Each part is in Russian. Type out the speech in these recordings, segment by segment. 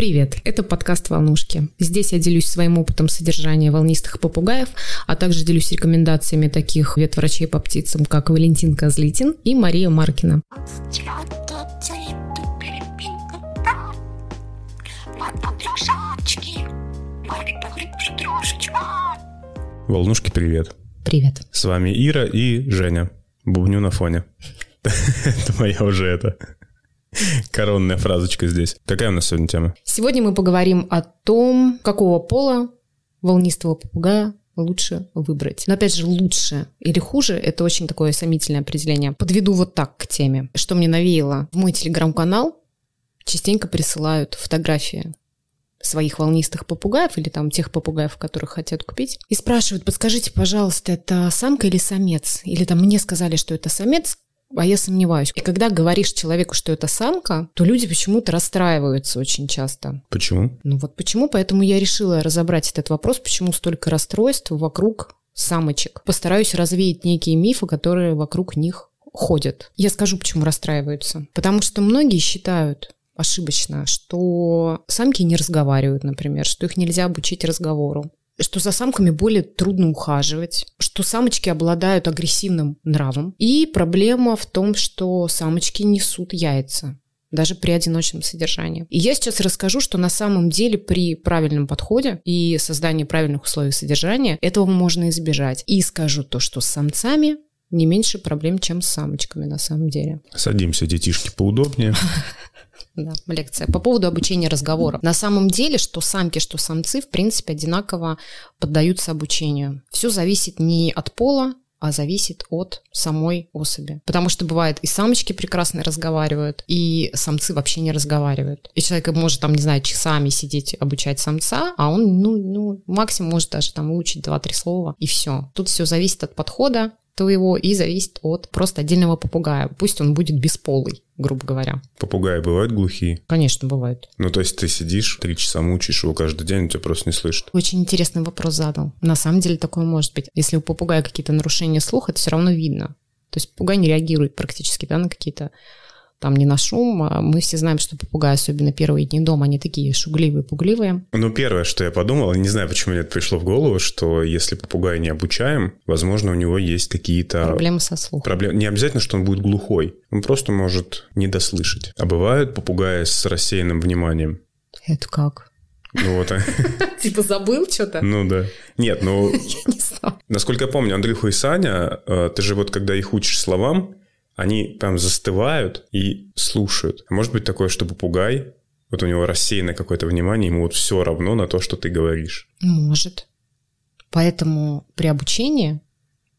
Привет, это подкаст «Волнушки». Здесь я делюсь своим опытом содержания волнистых попугаев, а также делюсь рекомендациями таких ветврачей по птицам, как Валентин Козлитин и Мария Маркина. Волнушки, привет. Привет. С вами Ира и Женя. Бубню на фоне. Это моя уже это коронная фразочка здесь. Какая у нас сегодня тема? Сегодня мы поговорим о том, какого пола волнистого попугая лучше выбрать. Но опять же, лучше или хуже – это очень такое сомнительное определение. Подведу вот так к теме. Что мне навеяло? В мой телеграм-канал частенько присылают фотографии своих волнистых попугаев или там тех попугаев, которых хотят купить, и спрашивают, подскажите, пожалуйста, это самка или самец? Или там мне сказали, что это самец, а я сомневаюсь. И когда говоришь человеку, что это самка, то люди почему-то расстраиваются очень часто. Почему? Ну вот почему, поэтому я решила разобрать этот вопрос, почему столько расстройств вокруг самочек. Постараюсь развеять некие мифы, которые вокруг них ходят. Я скажу, почему расстраиваются. Потому что многие считают, ошибочно, что самки не разговаривают, например, что их нельзя обучить разговору что за самками более трудно ухаживать, что самочки обладают агрессивным нравом. И проблема в том, что самочки несут яйца даже при одиночном содержании. И я сейчас расскажу, что на самом деле при правильном подходе и создании правильных условий содержания этого можно избежать. И скажу то, что с самцами не меньше проблем, чем с самочками на самом деле. Садимся, детишки, поудобнее. Да, лекция. По поводу обучения разговоров. На самом деле, что самки, что самцы, в принципе, одинаково поддаются обучению. Все зависит не от пола, а зависит от самой особи. Потому что бывает и самочки прекрасно разговаривают, и самцы вообще не разговаривают. И человек может там, не знаю, часами сидеть обучать самца, а он, ну, ну максимум может даже там выучить два-три слова, и все. Тут все зависит от подхода, твоего и зависит от просто отдельного попугая. Пусть он будет бесполый, грубо говоря. Попугаи бывают глухие? Конечно, бывают. Ну, то есть ты сидишь, три часа мучаешь его каждый день, он тебя просто не слышит. Очень интересный вопрос задал. На самом деле такое может быть. Если у попугая какие-то нарушения слуха, это все равно видно. То есть попугай не реагирует практически да, на какие-то там не на шум. А мы все знаем, что попугаи, особенно первые дни дома, они такие шугливые, пугливые. Ну, первое, что я подумал, не знаю, почему мне это пришло в голову, что если попугай не обучаем, возможно, у него есть какие-то... Проблемы со слухом. Проблем... Не обязательно, что он будет глухой. Он просто может не дослышать. А бывают попугаи с рассеянным вниманием. Это как? Ну вот. Типа забыл что-то? Ну да. Нет, ну... Я не знаю. Насколько я помню, Андрюха и Саня, э, ты же вот когда их учишь словам, они прям застывают и слушают. А может быть такое, что попугай, вот у него рассеянное какое-то внимание, ему вот все равно на то, что ты говоришь. Может. Поэтому при обучении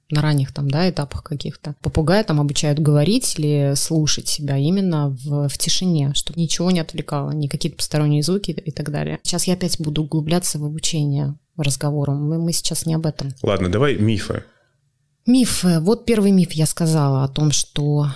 на ранних там, да, этапах каких-то. Попугая там обучают говорить или слушать себя именно в, в тишине, чтобы ничего не отвлекало, ни какие-то посторонние звуки и так далее. Сейчас я опять буду углубляться в обучение разговором. Мы, мы сейчас не об этом. Ладно, давай мифы. Мифы. Вот первый миф я сказала о том, что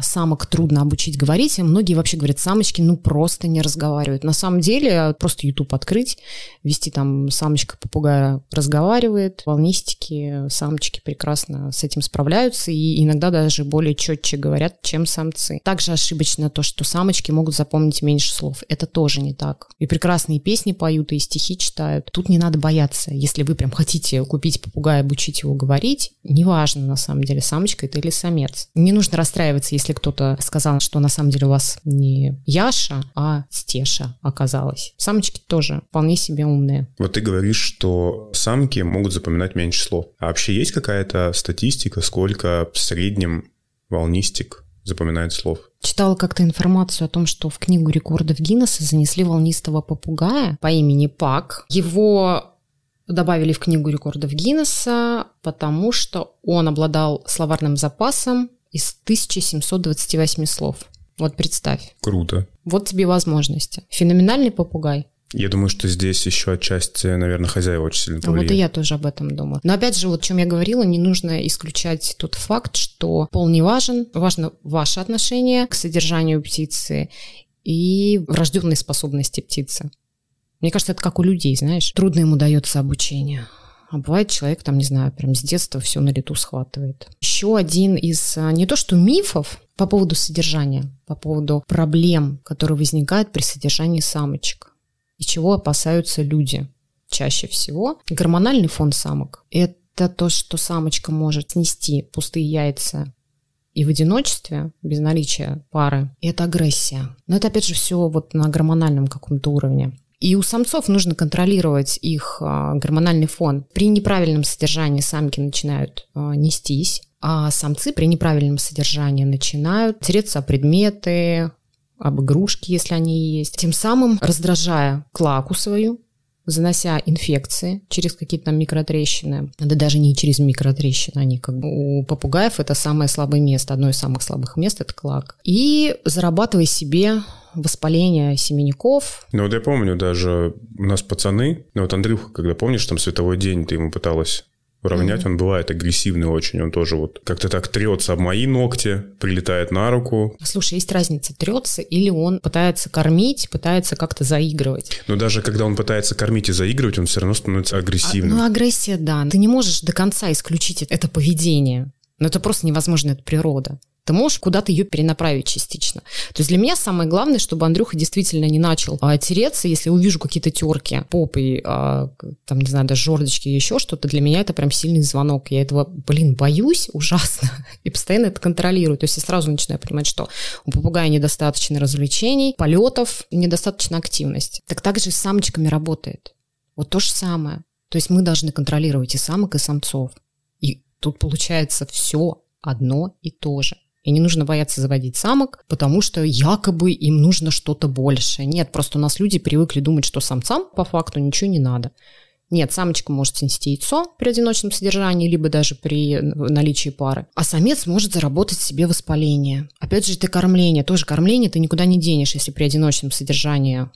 самок трудно обучить говорить. Многие вообще говорят, самочки ну просто не разговаривают. На самом деле просто YouTube открыть, вести там самочка попугая разговаривает, волнистики, самочки прекрасно с этим справляются и иногда даже более четче говорят, чем самцы. Также ошибочно то, что самочки могут запомнить меньше слов. Это тоже не так. И прекрасные песни поют, и стихи читают. Тут не надо бояться. Если вы прям хотите купить попугая, обучить его говорить, неважно на самом деле, самочка это или самец. Не нужно расстраиваться если кто-то сказал, что на самом деле у вас не Яша, а Стеша оказалась. Самочки тоже вполне себе умные. Вот ты говоришь, что самки могут запоминать меньше слов. А вообще есть какая-то статистика, сколько в среднем волнистик запоминает слов? Читала как-то информацию о том, что в книгу рекордов Гиннесса занесли волнистого попугая по имени Пак. Его добавили в книгу рекордов Гиннесса, потому что он обладал словарным запасом из 1728 слов. Вот представь. Круто. Вот тебе возможности. Феноменальный попугай. Я думаю, что здесь еще отчасти, наверное, хозяева очень сильно повлияли. Вот и я тоже об этом думаю. Но опять же, вот о чем я говорила, не нужно исключать тот факт, что пол не важен, важно ваше отношение к содержанию птицы и врожденные способности птицы. Мне кажется, это как у людей, знаешь. Трудно ему дается обучение. А бывает человек, там, не знаю, прям с детства все на лету схватывает. Еще один из а, не то что мифов по поводу содержания, по поводу проблем, которые возникают при содержании самочек. И чего опасаются люди чаще всего? Гормональный фон самок – это то, что самочка может снести пустые яйца и в одиночестве, без наличия пары, и это агрессия. Но это, опять же, все вот на гормональном каком-то уровне. И у самцов нужно контролировать их а, гормональный фон. При неправильном содержании самки начинают а, нестись, а самцы при неправильном содержании начинают тереться о предметы, об игрушки, если они есть, тем самым раздражая клаку свою, занося инфекции через какие-то микротрещины, да даже не через микротрещины, они как бы у попугаев это самое слабое место, одно из самых слабых мест это клак. И зарабатывая себе воспаление семенников. Ну вот я помню даже у нас пацаны, ну вот Андрюха, когда помнишь, там световой день ты ему пыталась уравнять, mm-hmm. он бывает агрессивный очень, он тоже вот как-то так трется об мои ногти, прилетает на руку. Слушай, есть разница, трется или он пытается кормить, пытается как-то заигрывать. Но даже когда он пытается кормить и заигрывать, он все равно становится агрессивным. А, ну, агрессия, да. Ты не можешь до конца исключить это поведение. Но это просто невозможно, это природа ты можешь куда-то ее перенаправить частично. То есть для меня самое главное, чтобы Андрюха действительно не начал а, тереться, если увижу какие-то терки попой, а, там, не знаю, даже жердочки или еще что-то, для меня это прям сильный звонок. Я этого, блин, боюсь ужасно и постоянно это контролирую. То есть я сразу начинаю понимать, что у попугая недостаточно развлечений, полетов, недостаточно активности. Так так же и с самочками работает. Вот то же самое. То есть мы должны контролировать и самок, и самцов. Тут получается все одно и то же. И не нужно бояться заводить самок, потому что якобы им нужно что-то большее. Нет, просто у нас люди привыкли думать, что самцам по факту ничего не надо. Нет, самочка может снести яйцо при одиночном содержании, либо даже при наличии пары. А самец может заработать себе воспаление. Опять же, это кормление. Тоже кормление ты никуда не денешь, если при одиночном содержании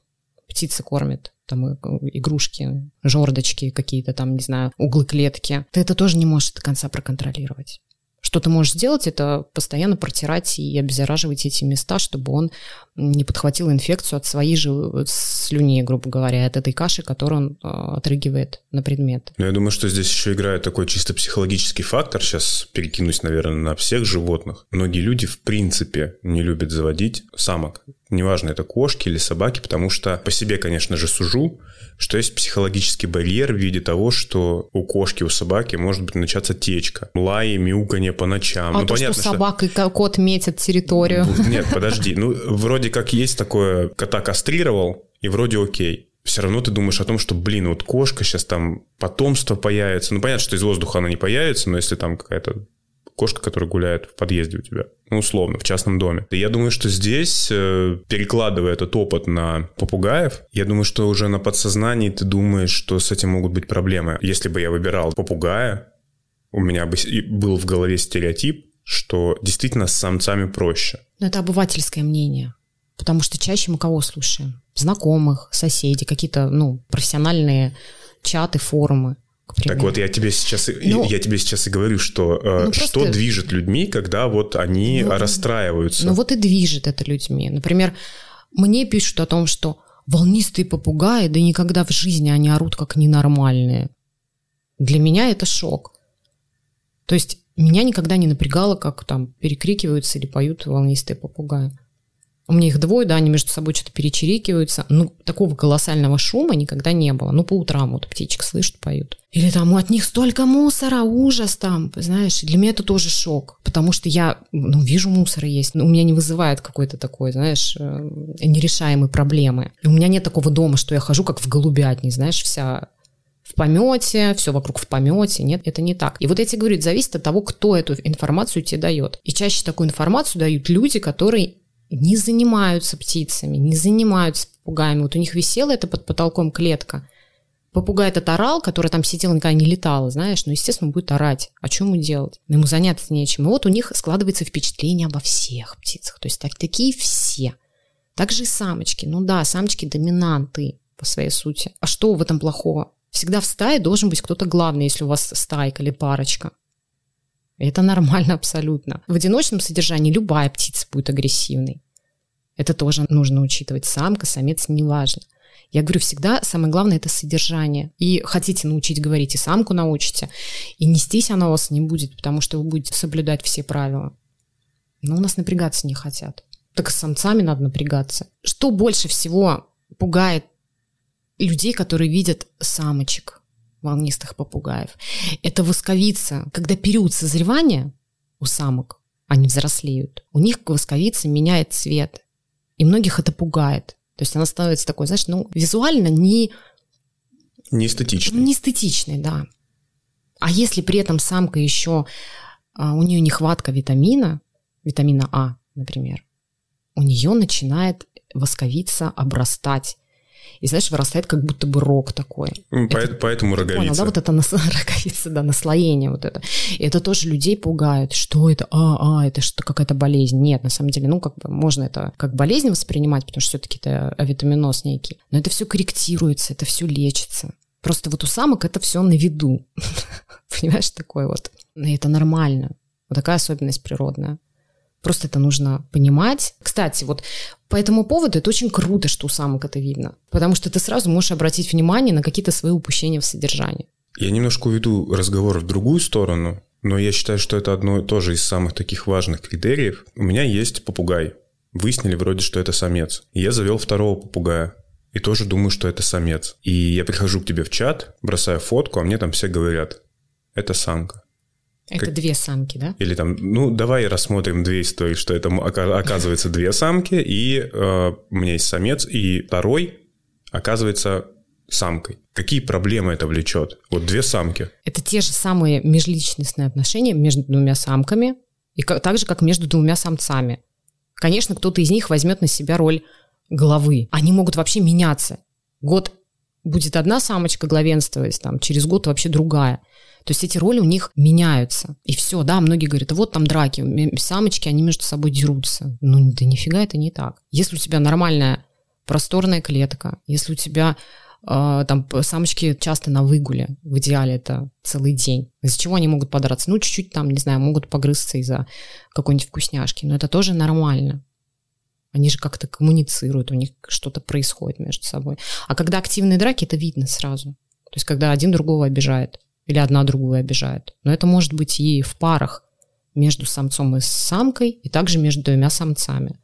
птица кормит там игрушки, жердочки какие-то там, не знаю, углы клетки. Ты это тоже не можешь до конца проконтролировать. Что ты можешь сделать, это постоянно протирать и обеззараживать эти места, чтобы он не подхватил инфекцию от своей же слюни, грубо говоря, от этой каши, которую он э, отрыгивает на предмет. Ну, я думаю, что здесь еще играет такой чисто психологический фактор. Сейчас перекинусь, наверное, на всех животных. Многие люди, в принципе, не любят заводить самок. Неважно, это кошки или собаки, потому что по себе, конечно же, сужу, что есть психологический барьер в виде того, что у кошки, у собаки может быть начаться течка, лай, мяуканье по ночам. А ну, то, понятно, что собака что... и кот метят территорию. Нет, подожди. Ну, вроде как есть такое, кота кастрировал, и вроде окей все равно ты думаешь о том, что, блин, вот кошка сейчас там потомство появится. Ну, понятно, что из воздуха она не появится, но если там какая-то кошка, которая гуляет в подъезде у тебя, ну, условно, в частном доме. И я думаю, что здесь, э, перекладывая этот опыт на попугаев, я думаю, что уже на подсознании ты думаешь, что с этим могут быть проблемы. Если бы я выбирал попугая, у меня бы был в голове стереотип, что действительно с самцами проще. Но это обывательское мнение. Потому что чаще мы кого слушаем? Знакомых, соседей, какие-то, ну, профессиональные чаты, форумы. Так вот, я тебе сейчас, ну, я тебе сейчас и говорю, что э, ну, что просто... движет людьми, когда вот они ну, расстраиваются. Ну вот и движет это людьми. Например, мне пишут о том, что волнистые попугаи, да никогда в жизни они орут как ненормальные. Для меня это шок. То есть меня никогда не напрягало, как там перекрикиваются или поют волнистые попугаи. У меня их двое, да, они между собой что-то перечерикиваются. Ну, такого колоссального шума никогда не было. Ну, по утрам вот птичек слышат, поют. Или там от них столько мусора, ужас там, знаешь. Для меня это тоже шок, потому что я, ну, вижу мусор есть, но у меня не вызывает какой-то такой, знаешь, э, нерешаемой проблемы. И у меня нет такого дома, что я хожу как в голубятне, знаешь, вся в помете, все вокруг в помете. Нет, это не так. И вот тебе говорю, зависит от того, кто эту информацию тебе дает. И чаще такую информацию дают люди, которые не занимаются птицами, не занимаются попугаями. Вот у них висела это под потолком клетка. Попугай этот орал, который там сидел, никогда не летал, знаешь, ну, естественно, он будет орать. А что ему делать? Ему заняться нечем. И вот у них складывается впечатление обо всех птицах. То есть так, такие все. Также и самочки. Ну да, самочки доминанты по своей сути. А что в этом плохого? Всегда в стае должен быть кто-то главный, если у вас стайка или парочка. Это нормально абсолютно. В одиночном содержании любая птица будет агрессивной. Это тоже нужно учитывать. Самка, самец, неважно. Я говорю, всегда самое главное – это содержание. И хотите научить говорить, и самку научите. И нестись она у вас не будет, потому что вы будете соблюдать все правила. Но у нас напрягаться не хотят. Так с самцами надо напрягаться. Что больше всего пугает людей, которые видят самочек волнистых попугаев. Это восковица. Когда период созревания у самок, они взрослеют, у них восковица меняет цвет. И многих это пугает. То есть она становится такой, знаешь, ну, визуально не... Не эстетичной. Не эстетичной, да. А если при этом самка еще, а, у нее нехватка витамина, витамина А, например, у нее начинает восковица обрастать и, знаешь, вырастает как будто бы рог такой. По, это, поэтому роговица. Понял, да, вот это нас, роговица, да, наслоение вот это. И это тоже людей пугает. Что это? А, а, это что, какая-то болезнь. Нет, на самом деле, ну, как бы можно это как болезнь воспринимать, потому что все-таки это авитаминоз некий. Но это все корректируется, это все лечится. Просто вот у самок это все на виду. Понимаешь, такое вот. И это нормально. Вот такая особенность природная. Просто это нужно понимать. Кстати, вот по этому поводу это очень круто, что у самок это видно. Потому что ты сразу можешь обратить внимание на какие-то свои упущения в содержании. Я немножко уведу разговор в другую сторону, но я считаю, что это одно тоже из самых таких важных критериев. У меня есть попугай. Выяснили вроде, что это самец. я завел второго попугая. И тоже думаю, что это самец. И я прихожу к тебе в чат, бросаю фотку, а мне там все говорят, это самка. Это как... две самки, да? Или там, ну, давай рассмотрим две истории, что это оказывается две самки, и э, у меня есть самец, и второй оказывается самкой. Какие проблемы это влечет? Вот две самки. Это те же самые межличностные отношения между двумя самками, и так же, как между двумя самцами. Конечно, кто-то из них возьмет на себя роль главы. Они могут вообще меняться. Год будет одна самочка главенствовать, там, через год вообще другая. То есть эти роли у них меняются. И все, да, многие говорят, вот там драки, самочки, они между собой дерутся. Ну, да нифига это не так. Если у тебя нормальная просторная клетка, если у тебя э, там самочки часто на выгуле, в идеале это целый день. Из-за чего они могут подраться? Ну, чуть-чуть там, не знаю, могут погрызться из-за какой-нибудь вкусняшки, но это тоже нормально. Они же как-то коммуницируют, у них что-то происходит между собой. А когда активные драки, это видно сразу. То есть, когда один другого обижает или одна другую обижает. Но это может быть и в парах между самцом и самкой, и также между двумя самцами.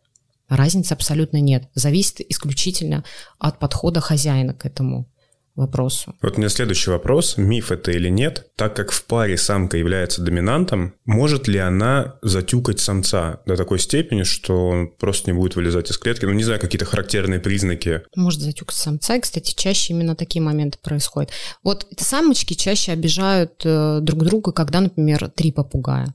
Разницы абсолютно нет. Зависит исключительно от подхода хозяина к этому вопросу. Вот у меня следующий вопрос. Миф это или нет? Так как в паре самка является доминантом, может ли она затюкать самца до такой степени, что он просто не будет вылезать из клетки? Ну, не знаю, какие-то характерные признаки. Может затюкать самца, и, кстати, чаще именно такие моменты происходят. Вот самочки чаще обижают э, друг друга, когда, например, три попугая.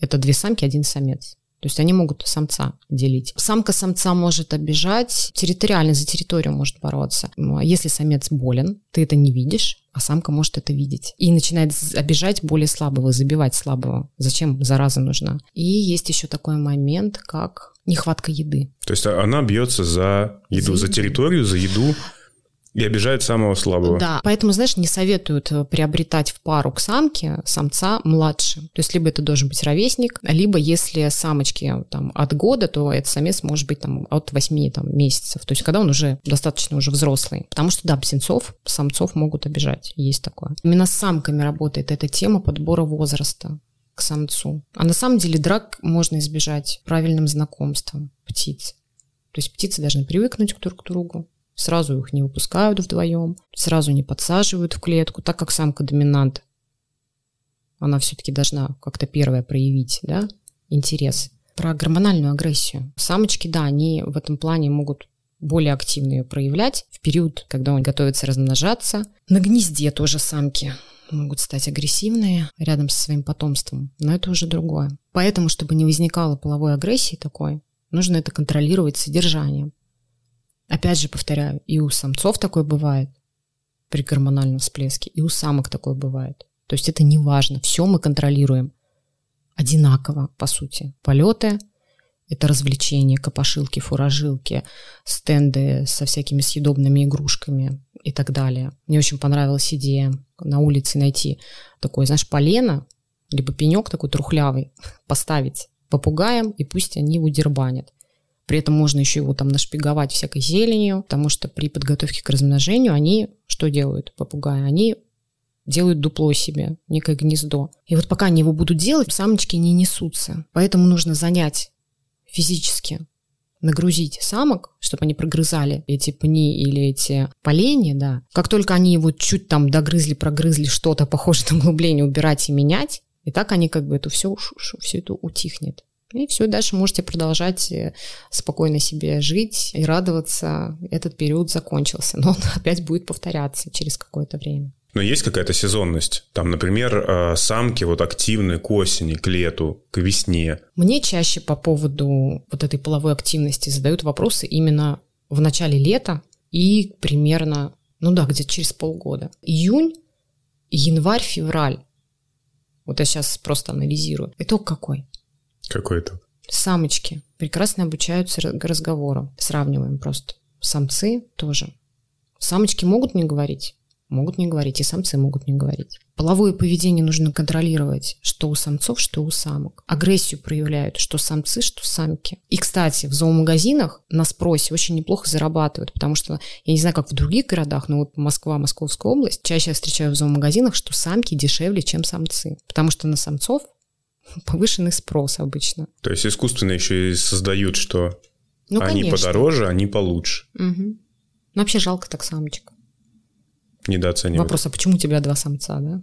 Это две самки, один самец. То есть они могут самца делить. Самка самца может обижать, территориально за территорию может бороться. Если самец болен, ты это не видишь, а самка может это видеть. И начинает обижать более слабого, забивать слабого. Зачем зараза нужна? И есть еще такой момент, как нехватка еды. То есть она бьется за еду, за, за территорию, за еду. И обижает самого слабого. Да, поэтому, знаешь, не советуют э, приобретать в пару к самке самца младше. То есть либо это должен быть ровесник, либо если самочки там от года, то этот самец может быть там от 8 там, месяцев. То есть когда он уже достаточно уже взрослый. Потому что, да, птенцов, самцов могут обижать. Есть такое. Именно с самками работает эта тема подбора возраста к самцу. А на самом деле драк можно избежать правильным знакомством птиц. То есть птицы должны привыкнуть друг к другу, Сразу их не выпускают вдвоем, сразу не подсаживают в клетку, так как самка доминант. Она все-таки должна как-то первая проявить да, интерес. Про гормональную агрессию. Самочки, да, они в этом плане могут более активно ее проявлять в период, когда он готовится размножаться. На гнезде тоже самки могут стать агрессивные рядом со своим потомством, но это уже другое. Поэтому, чтобы не возникало половой агрессии такой, нужно это контролировать содержанием. Опять же, повторяю, и у самцов такое бывает при гормональном всплеске, и у самок такое бывает. То есть это не важно, все мы контролируем одинаково, по сути. Полеты – это развлечения, копошилки, фуражилки, стенды со всякими съедобными игрушками и так далее. Мне очень понравилась идея на улице найти такой, знаешь, полено, либо пенек такой трухлявый, поставить попугаем, и пусть они его дербанят. При этом можно еще его там нашпиговать всякой зеленью, потому что при подготовке к размножению они что делают, попугаи? Они делают дупло себе, некое гнездо. И вот пока они его будут делать, самочки не несутся. Поэтому нужно занять физически нагрузить самок, чтобы они прогрызали эти пни или эти поленья, да. Как только они его чуть там догрызли, прогрызли что-то похожее на углубление, убирать и менять, и так они как бы это все, все это утихнет. И все, дальше можете продолжать э, спокойно себе жить и радоваться. Этот период закончился, но он опять будет повторяться через какое-то время. Но есть какая-то сезонность? Там, например, э, самки вот активны к осени, к лету, к весне. Мне чаще по поводу вот этой половой активности задают вопросы именно в начале лета и примерно, ну да, где-то через полгода. Июнь, январь, февраль. Вот я сейчас просто анализирую. Итог какой? Какой итог? Самочки прекрасно обучаются разговорам. Сравниваем просто. Самцы тоже. Самочки могут не говорить, могут не говорить, и самцы могут не говорить. Половое поведение нужно контролировать, что у самцов, что у самок. Агрессию проявляют, что самцы, что самки. И, кстати, в зоомагазинах на спросе очень неплохо зарабатывают, потому что, я не знаю, как в других городах, но вот Москва, Московская область, чаще я встречаю в зоомагазинах, что самки дешевле, чем самцы. Потому что на самцов повышенный спрос обычно. То есть искусственно еще и создают, что ну, они конечно. подороже, они получше. Угу. Ну, вообще жалко так самочек недооценивают. Вопрос, а почему у тебя два самца, да?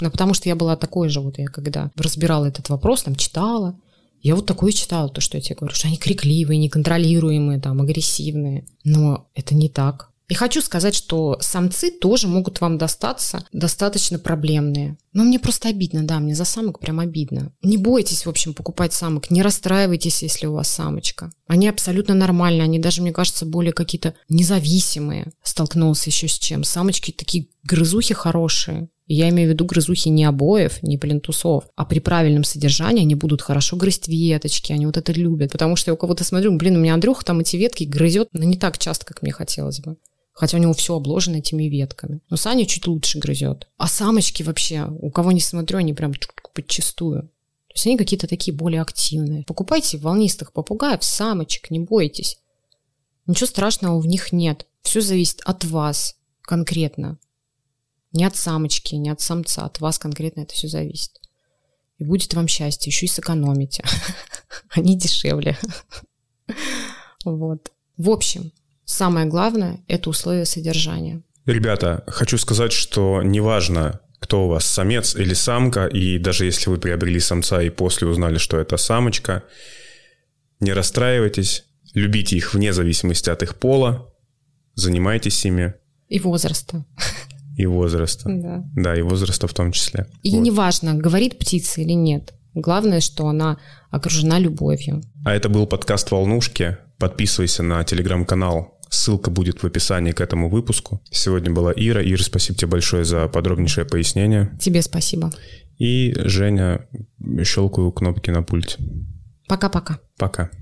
Ну, потому что я была такой же, вот я когда разбирала этот вопрос, там, читала, я вот такое читала, то, что я тебе говорю, что они крикливые, неконтролируемые, там, агрессивные. Но это не так. И хочу сказать, что самцы тоже могут вам достаться достаточно проблемные. Но мне просто обидно, да, мне за самок прям обидно. Не бойтесь, в общем, покупать самок, не расстраивайтесь, если у вас самочка. Они абсолютно нормальные, они даже, мне кажется, более какие-то независимые. Столкнулся еще с чем. Самочки такие грызухи хорошие. Я имею в виду грызухи не обоев, не плинтусов, а при правильном содержании они будут хорошо грызть веточки, они вот это любят. Потому что я у кого-то смотрю, блин, у меня Андрюха там эти ветки грызет, но не так часто, как мне хотелось бы хотя у него все обложено этими ветками. Но Саня чуть лучше грызет. А самочки вообще, у кого не смотрю, они прям подчистую. То есть они какие-то такие более активные. Покупайте волнистых попугаев, самочек, не бойтесь. Ничего страшного в них нет. Все зависит от вас конкретно. Не от самочки, не от самца, от вас конкретно это все зависит. И будет вам счастье, еще и сэкономите. Они дешевле. Вот. В общем, Самое главное – это условия содержания. Ребята, хочу сказать, что неважно, кто у вас, самец или самка, и даже если вы приобрели самца и после узнали, что это самочка, не расстраивайтесь, любите их вне зависимости от их пола, занимайтесь ими. И возраста. И возраста. Да. Да, и возраста в том числе. И вот. неважно, говорит птица или нет. Главное, что она окружена любовью. А это был подкаст «Волнушки». Подписывайся на телеграм-канал Ссылка будет в описании к этому выпуску. Сегодня была Ира. Ира, спасибо тебе большое за подробнейшее пояснение. Тебе спасибо. И Женя, щелкаю кнопки на пульте. Пока-пока. Пока. -пока. Пока.